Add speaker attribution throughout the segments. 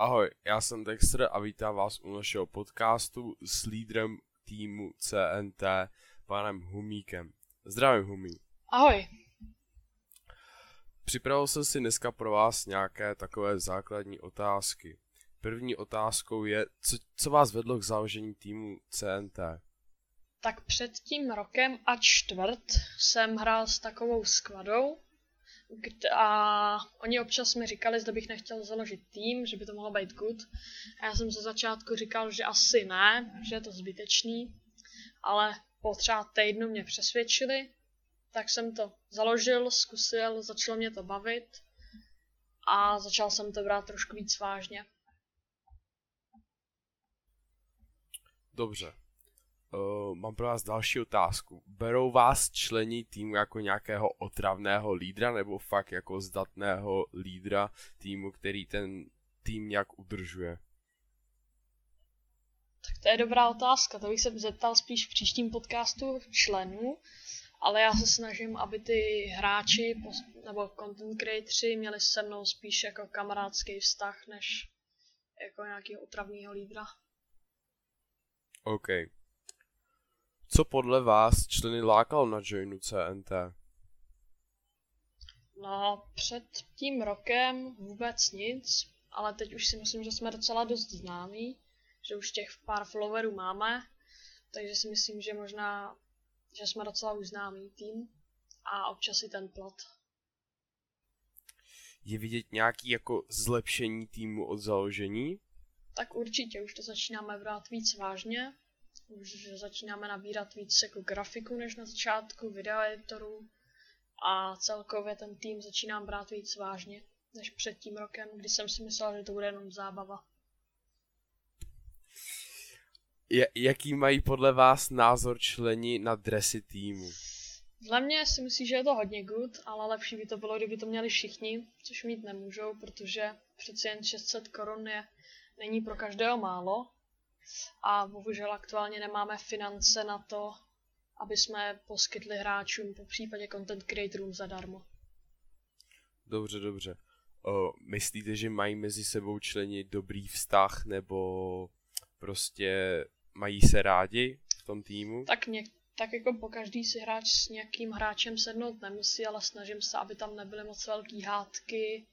Speaker 1: Ahoj, já jsem Dexter a vítám vás u našeho podcastu s lídrem týmu CNT, panem Humíkem. Zdravím, Humí.
Speaker 2: Ahoj.
Speaker 1: Připravil jsem si dneska pro vás nějaké takové základní otázky. První otázkou je, co, co vás vedlo k založení týmu CNT?
Speaker 2: Tak před tím rokem a čtvrt jsem hrál s takovou skvadou, a oni občas mi říkali, zda bych nechtěl založit tým, že by to mohlo být good. A já jsem ze začátku říkal, že asi ne, že je to zbytečný. Ale po třeba týdnu mě přesvědčili, tak jsem to založil, zkusil, začalo mě to bavit a začal jsem to brát trošku víc vážně.
Speaker 1: Dobře. Uh, mám pro vás další otázku. Berou vás člení týmu jako nějakého otravného lídra nebo fakt jako zdatného lídra týmu, který ten tým nějak udržuje?
Speaker 2: Tak to je dobrá otázka, to bych se zeptal spíš v příštím podcastu členů, ale já se snažím, aby ty hráči nebo content creatoři měli se mnou spíš jako kamarádský vztah, než jako nějakého otravného lídra.
Speaker 1: OK. Co podle vás členy lákalo na joinu CNT?
Speaker 2: No, před tím rokem vůbec nic, ale teď už si myslím, že jsme docela dost známí, že už těch pár followerů máme, takže si myslím, že možná, že jsme docela už známý tým a občas i ten plat.
Speaker 1: Je vidět nějaký jako zlepšení týmu od založení?
Speaker 2: Tak určitě, už to začínáme brát víc vážně, už začínáme nabírat víc jako grafiku než na začátku, videoeditoru a celkově ten tým začínám brát víc vážně než před tím rokem, kdy jsem si myslel, že to bude jenom zábava.
Speaker 1: jaký mají podle vás názor členi na dresy týmu?
Speaker 2: Dle mě si myslím, že je to hodně good, ale lepší by to bylo, kdyby to měli všichni, což mít nemůžou, protože přeci jen 600 korun je, není pro každého málo a bohužel aktuálně nemáme finance na to, aby jsme poskytli hráčům, po případě content creatorům zadarmo.
Speaker 1: Dobře, dobře. O, myslíte, že mají mezi sebou členi dobrý vztah, nebo prostě mají se rádi v tom týmu?
Speaker 2: Tak, něk, tak jako po každý si hráč s nějakým hráčem sednout nemusí, ale snažím se, aby tam nebyly moc velký hádky,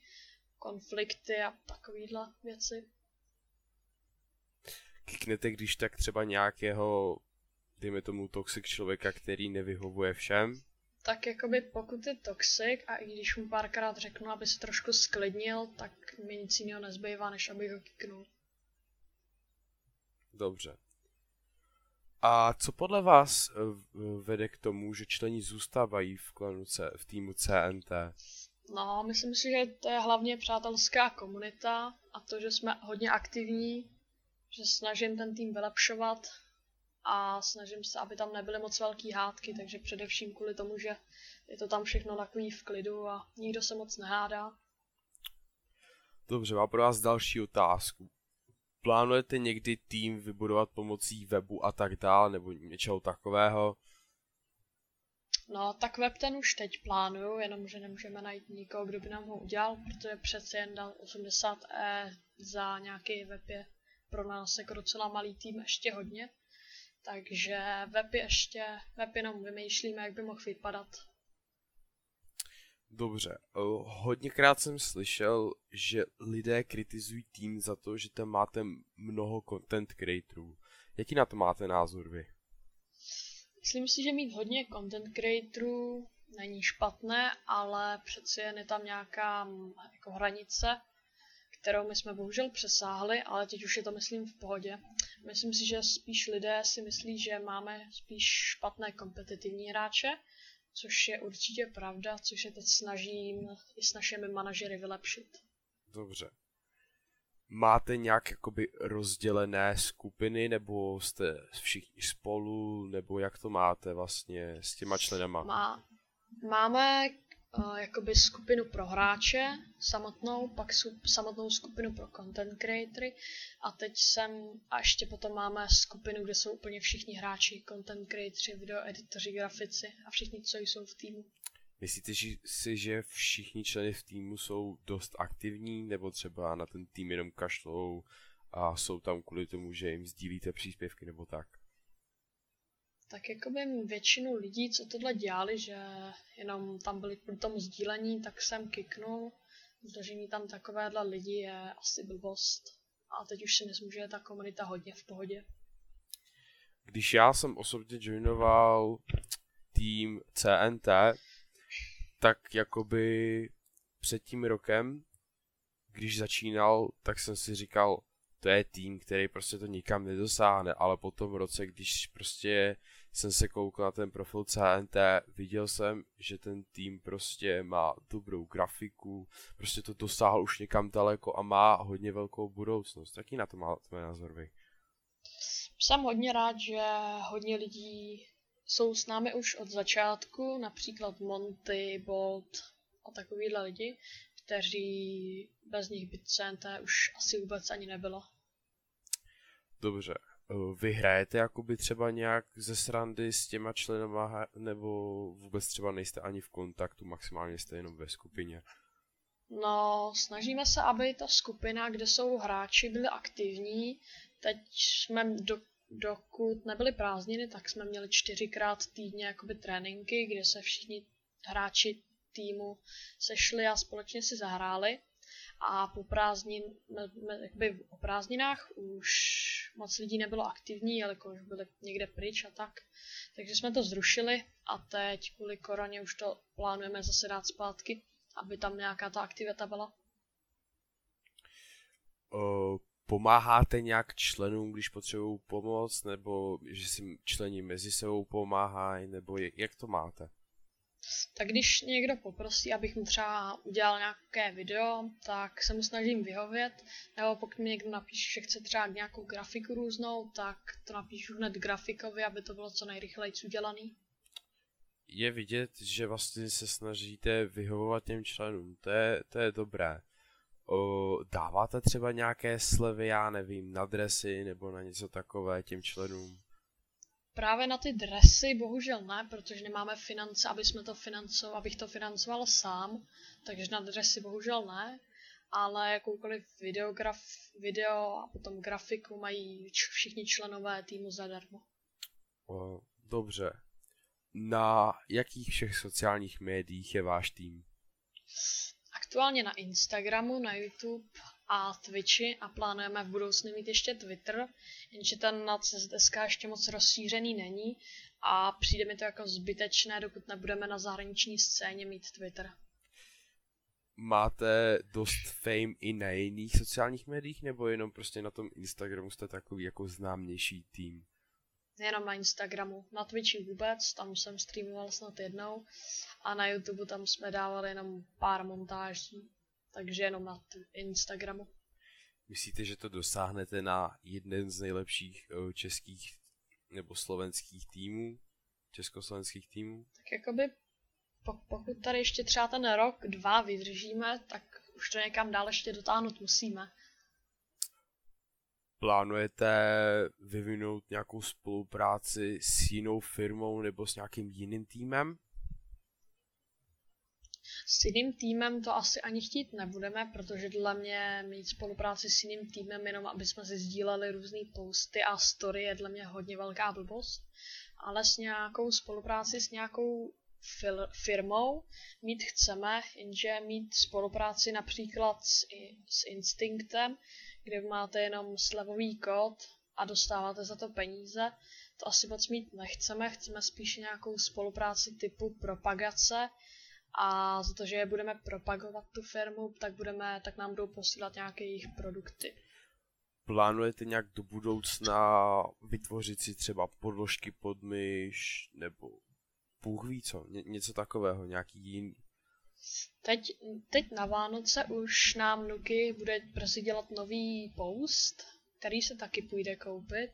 Speaker 2: konflikty a takovéhle věci
Speaker 1: kiknete když tak třeba nějakého, dejme tomu, toxic člověka, který nevyhovuje všem?
Speaker 2: Tak jakoby pokud je toxic a i když mu párkrát řeknu, aby se trošku sklidnil, tak mi nic jiného nezbývá, než abych ho kiknul.
Speaker 1: Dobře. A co podle vás eh, vede k tomu, že členi zůstávají v, klanu C, v týmu CNT?
Speaker 2: No, myslím si, že to je hlavně přátelská komunita a to, že jsme hodně aktivní že snažím ten tým vylepšovat a snažím se, aby tam nebyly moc velký hádky, takže především kvůli tomu, že je to tam všechno takový v klidu a nikdo se moc nehádá.
Speaker 1: Dobře, mám pro vás další otázku. Plánujete někdy tým vybudovat pomocí webu a tak dále, nebo něčeho takového?
Speaker 2: No, tak web ten už teď plánuju, jenomže nemůžeme najít nikoho, kdo by nám ho udělal, protože přece jen dal 80e za nějaký web je pro nás jako docela malý tým ještě hodně. Takže web ještě, web jenom vymýšlíme, jak by mohl vypadat.
Speaker 1: Dobře, hodněkrát jsem slyšel, že lidé kritizují tým za to, že tam máte mnoho content creatorů. Jaký na to máte názor vy?
Speaker 2: Myslím si, že mít hodně content creatorů není špatné, ale přeci jen je tam nějaká jako hranice, kterou my jsme bohužel přesáhli, ale teď už je to myslím v pohodě. Myslím si, že spíš lidé si myslí, že máme spíš špatné kompetitivní hráče, což je určitě pravda, což se teď snažím i s našimi manažery vylepšit.
Speaker 1: Dobře. Máte nějak jakoby rozdělené skupiny, nebo jste všichni spolu, nebo jak to máte vlastně s těma členama?
Speaker 2: Má, máme jakoby skupinu pro hráče samotnou, pak su, samotnou skupinu pro content creatory a teď jsem, a ještě potom máme skupinu, kde jsou úplně všichni hráči, content creatory, video editoři, grafici a všichni, co jsou v týmu.
Speaker 1: Myslíte si, že všichni členy v týmu jsou dost aktivní, nebo třeba na ten tým jenom kašlou a jsou tam kvůli tomu, že jim sdílíte příspěvky nebo tak?
Speaker 2: Tak jakoby většinu lidí, co tohle dělali, že jenom tam byli kvůli tomu sdílení, tak jsem kiknul. Zdržení tam takovéhle lidi je asi blbost. A teď už si myslím, že je ta komunita hodně v pohodě.
Speaker 1: Když já jsem osobně joinoval tým CNT, tak jakoby před tím rokem, když začínal, tak jsem si říkal, to je tým, který prostě to nikam nedosáhne, ale po tom roce, když prostě jsem se koukal na ten profil CNT, viděl jsem, že ten tým prostě má dobrou grafiku, prostě to dosáhl už někam daleko a má hodně velkou budoucnost. Jaký na to má tvé názor vy?
Speaker 2: Jsem hodně rád, že hodně lidí jsou s námi už od začátku, například Monty, Bolt a takovýhle lidi, kteří bez nich by CNT už asi vůbec ani nebylo.
Speaker 1: Dobře. Vy hrajete jakoby třeba nějak ze srandy s těma členama, nebo vůbec třeba nejste ani v kontaktu, maximálně jste jenom ve skupině?
Speaker 2: No, snažíme se, aby ta skupina, kde jsou hráči, byli aktivní. Teď jsme do, dokud nebyly prázdniny, tak jsme měli čtyřikrát týdně jakoby tréninky, kde se všichni hráči týmu sešli a společně si zahráli. A po prázdnin, jakoby o prázdninách už moc lidí nebylo aktivní, jelikož byli někde pryč a tak. Takže jsme to zrušili a teď kvůli koroně už to plánujeme zase dát zpátky, aby tam nějaká ta aktivita byla.
Speaker 1: Uh, pomáháte nějak členům, když potřebují pomoc, nebo že si členi mezi sebou pomáhají, nebo jak to máte?
Speaker 2: Tak když někdo poprosí, abych mu třeba udělal nějaké video, tak se mu snažím vyhovět, nebo pokud mi někdo napíše, že chce třeba nějakou grafiku různou, tak to napíšu hned grafikovi, aby to bylo co nejrychleji udělaný.
Speaker 1: Je vidět, že vlastně se snažíte vyhovovat těm členům, to je, to je dobré. O, dáváte třeba nějaké slevy, já nevím, na dresy nebo na něco takové těm členům?
Speaker 2: Právě na ty dresy bohužel ne, protože nemáme finance, aby jsme to financo, abych to financoval sám, takže na dresy bohužel ne, ale jakoukoliv videograf, video a potom grafiku mají všichni členové týmu zadarmo.
Speaker 1: O, dobře. Na jakých všech sociálních médiích je váš tým?
Speaker 2: Aktuálně na Instagramu, na YouTube a Twitchi a plánujeme v budoucnu mít ještě Twitter, jenže ten na CZSK ještě moc rozšířený není a přijde mi to jako zbytečné, dokud nebudeme na zahraniční scéně mít Twitter.
Speaker 1: Máte dost fame i na jiných sociálních médiích, nebo jenom prostě na tom Instagramu jste takový jako známější tým?
Speaker 2: Jenom na Instagramu. Na Twitchi vůbec, tam jsem streamoval snad jednou a na YouTube tam jsme dávali jenom pár montáží takže jenom na Instagramu.
Speaker 1: Myslíte, že to dosáhnete na jeden z nejlepších eh, českých nebo slovenských týmů? Československých týmů?
Speaker 2: Tak jakoby pokud tady ještě třeba ten rok, dva vydržíme, tak už to někam dál ještě dotáhnout musíme.
Speaker 1: Plánujete vyvinout nějakou spolupráci s jinou firmou nebo s nějakým jiným týmem?
Speaker 2: S jiným týmem to asi ani chtít nebudeme, protože dle mě mít spolupráci s jiným týmem jenom, aby jsme si sdíleli různé posty a story je dle mě hodně velká blbost. Ale s nějakou spolupráci s nějakou firmou mít chceme, jenže mít spolupráci například s, s Instinctem, kde máte jenom slevový kód a dostáváte za to peníze, to asi moc mít nechceme, chceme spíš nějakou spolupráci typu propagace, a za to, že budeme propagovat tu firmu, tak, budeme, tak nám budou posílat nějaké jejich produkty.
Speaker 1: Plánujete nějak do budoucna vytvořit si třeba podložky pod myš, nebo Bůh ví co, ně, něco takového, nějaký jiný?
Speaker 2: Teď, teď na Vánoce už nám Nuky bude brzy dělat nový post, který se taky půjde koupit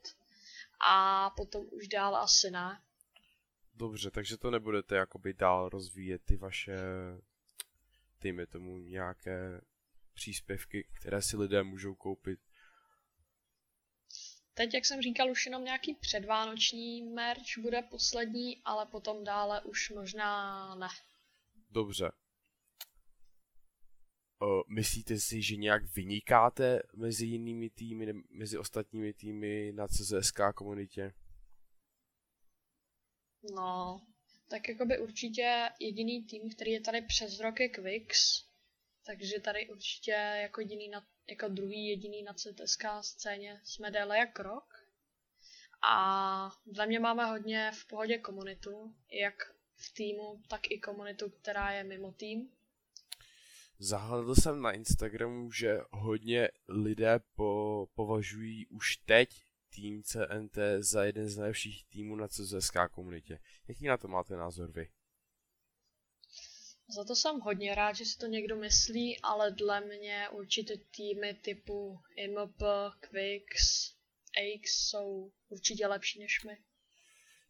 Speaker 2: a potom už dál asi ne.
Speaker 1: Dobře, takže to nebudete jakoby dál rozvíjet ty vaše, dejme tomu nějaké příspěvky, které si lidé můžou koupit.
Speaker 2: Teď, jak jsem říkal, už jenom nějaký předvánoční merch bude poslední, ale potom dále už možná ne.
Speaker 1: Dobře. O, myslíte si, že nějak vynikáte mezi jinými týmy, mezi ostatními týmy na CZSK komunitě?
Speaker 2: No, tak jakoby určitě jediný tým, který je tady přes rok je Quicks, takže tady určitě jako jediný na, jako druhý jediný na CTSK scéně jsme déle jak rok. A za mě máme hodně v pohodě komunitu, jak v týmu, tak i komunitu, která je mimo tým.
Speaker 1: Zahledl jsem na Instagramu, že hodně lidé po, považují už teď tým CNT za jeden z nejlepších týmů na CZSK komunitě. Jaký na to máte názor vy?
Speaker 2: Za to jsem hodně rád, že si to někdo myslí, ale dle mě určitě týmy typu IMP, Quicks, AX jsou určitě lepší než my.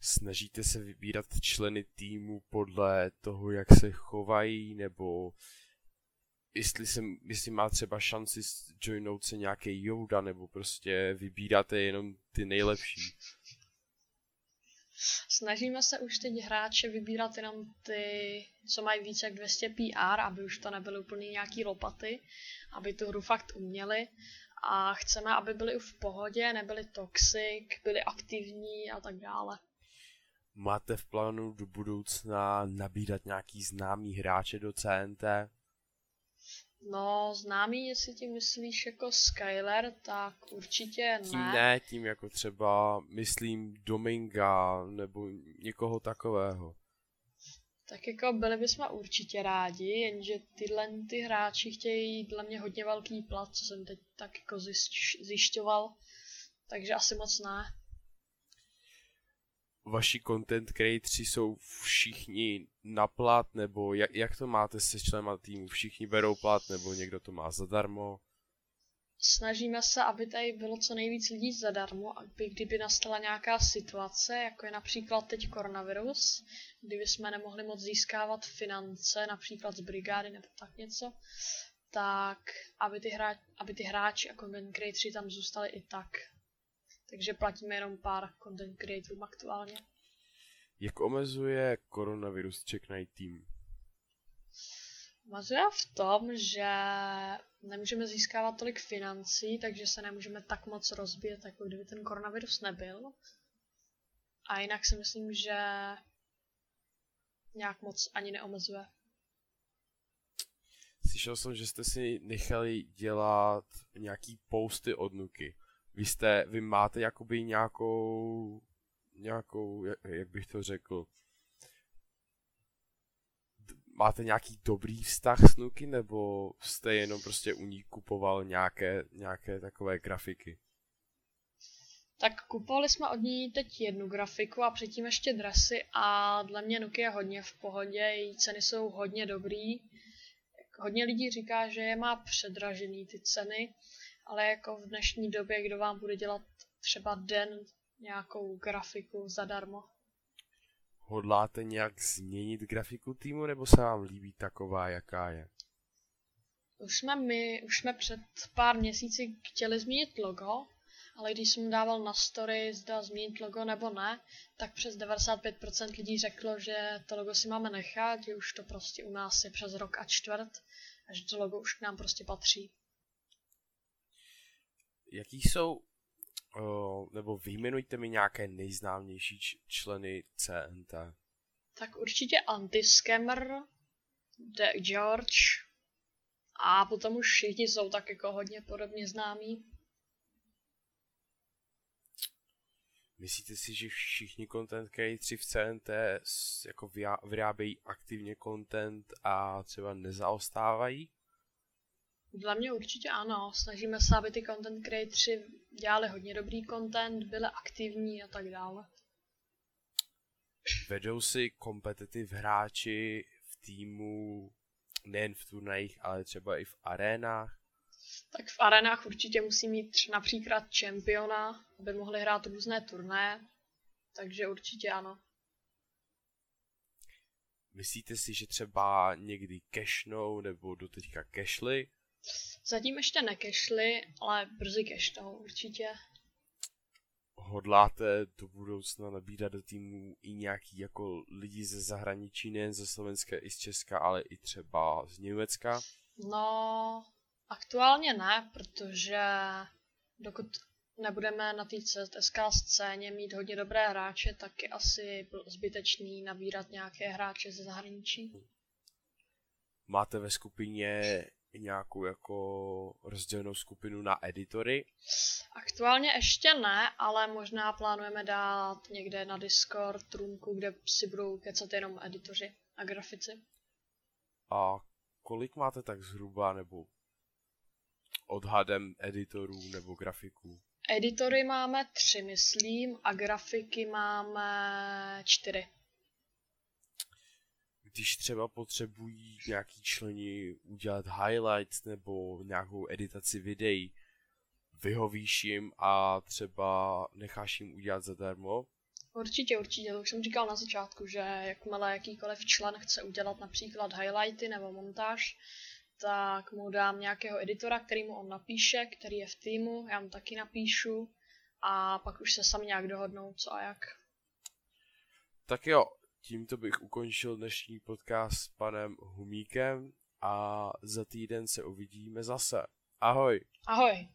Speaker 1: Snažíte se vybírat členy týmu podle toho, jak se chovají, nebo jestli, se, jestli má třeba šanci joinout se nějaký Yoda, nebo prostě vybíráte jenom ty nejlepší.
Speaker 2: Snažíme se už teď hráče vybírat jenom ty, co mají více jak 200 PR, aby už to nebyly úplně nějaký lopaty, aby tu hru fakt uměli. A chceme, aby byli v pohodě, nebyli toxic, byli aktivní a tak dále.
Speaker 1: Máte v plánu do budoucna nabídat nějaký známý hráče do CNT?
Speaker 2: No, známý, jestli ti myslíš jako Skyler, tak určitě ne.
Speaker 1: Tím ne, tím jako třeba, myslím, Dominga, nebo někoho takového.
Speaker 2: Tak jako byli bychom určitě rádi, jenže tyhle ty hráči chtějí dle mě hodně velký plat, co jsem teď tak jako zjišťoval, takže asi moc ne
Speaker 1: vaši content creatři jsou všichni na plat, nebo jak, jak to máte se členy týmu? Všichni berou plat, nebo někdo to má zadarmo?
Speaker 2: Snažíme se, aby tady bylo co nejvíc lidí zadarmo, aby kdyby nastala nějaká situace, jako je například teď koronavirus, kdyby jsme nemohli moc získávat finance, například z brigády nebo tak něco, tak aby ty, hráč, aby ty hráči a content creatři tam zůstali i tak. Takže platíme jenom pár content creatorům aktuálně.
Speaker 1: Jak omezuje koronavirus Check Night Team?
Speaker 2: Omezuje v tom, že nemůžeme získávat tolik financí, takže se nemůžeme tak moc rozbíjet, jako kdyby ten koronavirus nebyl. A jinak si myslím, že nějak moc ani neomezuje.
Speaker 1: Slyšel jsem, že jste si nechali dělat nějaký posty od Nuky vy jste, vy máte jakoby nějakou, nějakou, jak, jak bych to řekl, máte nějaký dobrý vztah s Nuky, nebo jste jenom prostě u ní kupoval nějaké, nějaké takové grafiky?
Speaker 2: Tak kupovali jsme od ní teď jednu grafiku a předtím ještě dresy a dle mě Nuky je hodně v pohodě, její ceny jsou hodně dobrý. Hodně lidí říká, že je má předražený ty ceny, ale jako v dnešní době, kdo vám bude dělat třeba den nějakou grafiku zadarmo.
Speaker 1: Hodláte nějak změnit grafiku týmu, nebo se vám líbí taková, jaká je?
Speaker 2: Už jsme my, už jsme před pár měsíci chtěli změnit logo, ale když jsem dával na story, zda změnit logo nebo ne, tak přes 95% lidí řeklo, že to logo si máme nechat, že už to prostě u nás je přes rok a čtvrt a že to logo už k nám prostě patří
Speaker 1: jaký jsou, uh, nebo vyjmenujte mi nějaké nejznámější členy CNT.
Speaker 2: Tak určitě Antiscammer, The George a potom už všichni jsou tak jako hodně podobně známí.
Speaker 1: Myslíte si, že všichni content creators v CNT jako vyrábějí aktivně content a třeba nezaostávají?
Speaker 2: Dla mě určitě ano. Snažíme se, aby ty content creatři dělali hodně dobrý content, byli aktivní a tak dále.
Speaker 1: Vedou si kompetitiv hráči v týmu nejen v turnajích, ale třeba i v arénách?
Speaker 2: Tak v arénách určitě musí mít například čempiona, aby mohli hrát různé turnaje, takže určitě ano.
Speaker 1: Myslíte si, že třeba někdy cashnou nebo doteďka cashly
Speaker 2: Zatím ještě nekešli, ale brzy keštou určitě.
Speaker 1: hodláte do budoucna nabírat do týmu i nějaký jako lidi ze zahraničí, nejen ze Slovenska, i z Česka, ale i třeba z Německa?
Speaker 2: No, aktuálně ne, protože dokud nebudeme na té CSK scéně mít hodně dobré hráče, tak je asi zbytečný nabírat nějaké hráče ze zahraničí.
Speaker 1: Máte ve skupině nějakou jako rozdělenou skupinu na editory?
Speaker 2: Aktuálně ještě ne, ale možná plánujeme dát někde na Discord růmku, kde si budou kecat jenom editoři a grafici.
Speaker 1: A kolik máte tak zhruba, nebo odhadem editorů nebo grafiků?
Speaker 2: Editory máme tři, myslím, a grafiky máme čtyři
Speaker 1: když třeba potřebují nějaký členi udělat highlights nebo nějakou editaci videí, vyhovíš jim a třeba necháš jim udělat zadarmo?
Speaker 2: Určitě, určitě, to už jsem říkal na začátku, že jakmile jakýkoliv člen chce udělat například highlighty nebo montáž, tak mu dám nějakého editora, který mu on napíše, který je v týmu, já mu taky napíšu a pak už se sami nějak dohodnou, co a jak.
Speaker 1: Tak jo, tímto bych ukončil dnešní podcast s panem Humíkem a za týden se uvidíme zase. Ahoj.
Speaker 2: Ahoj.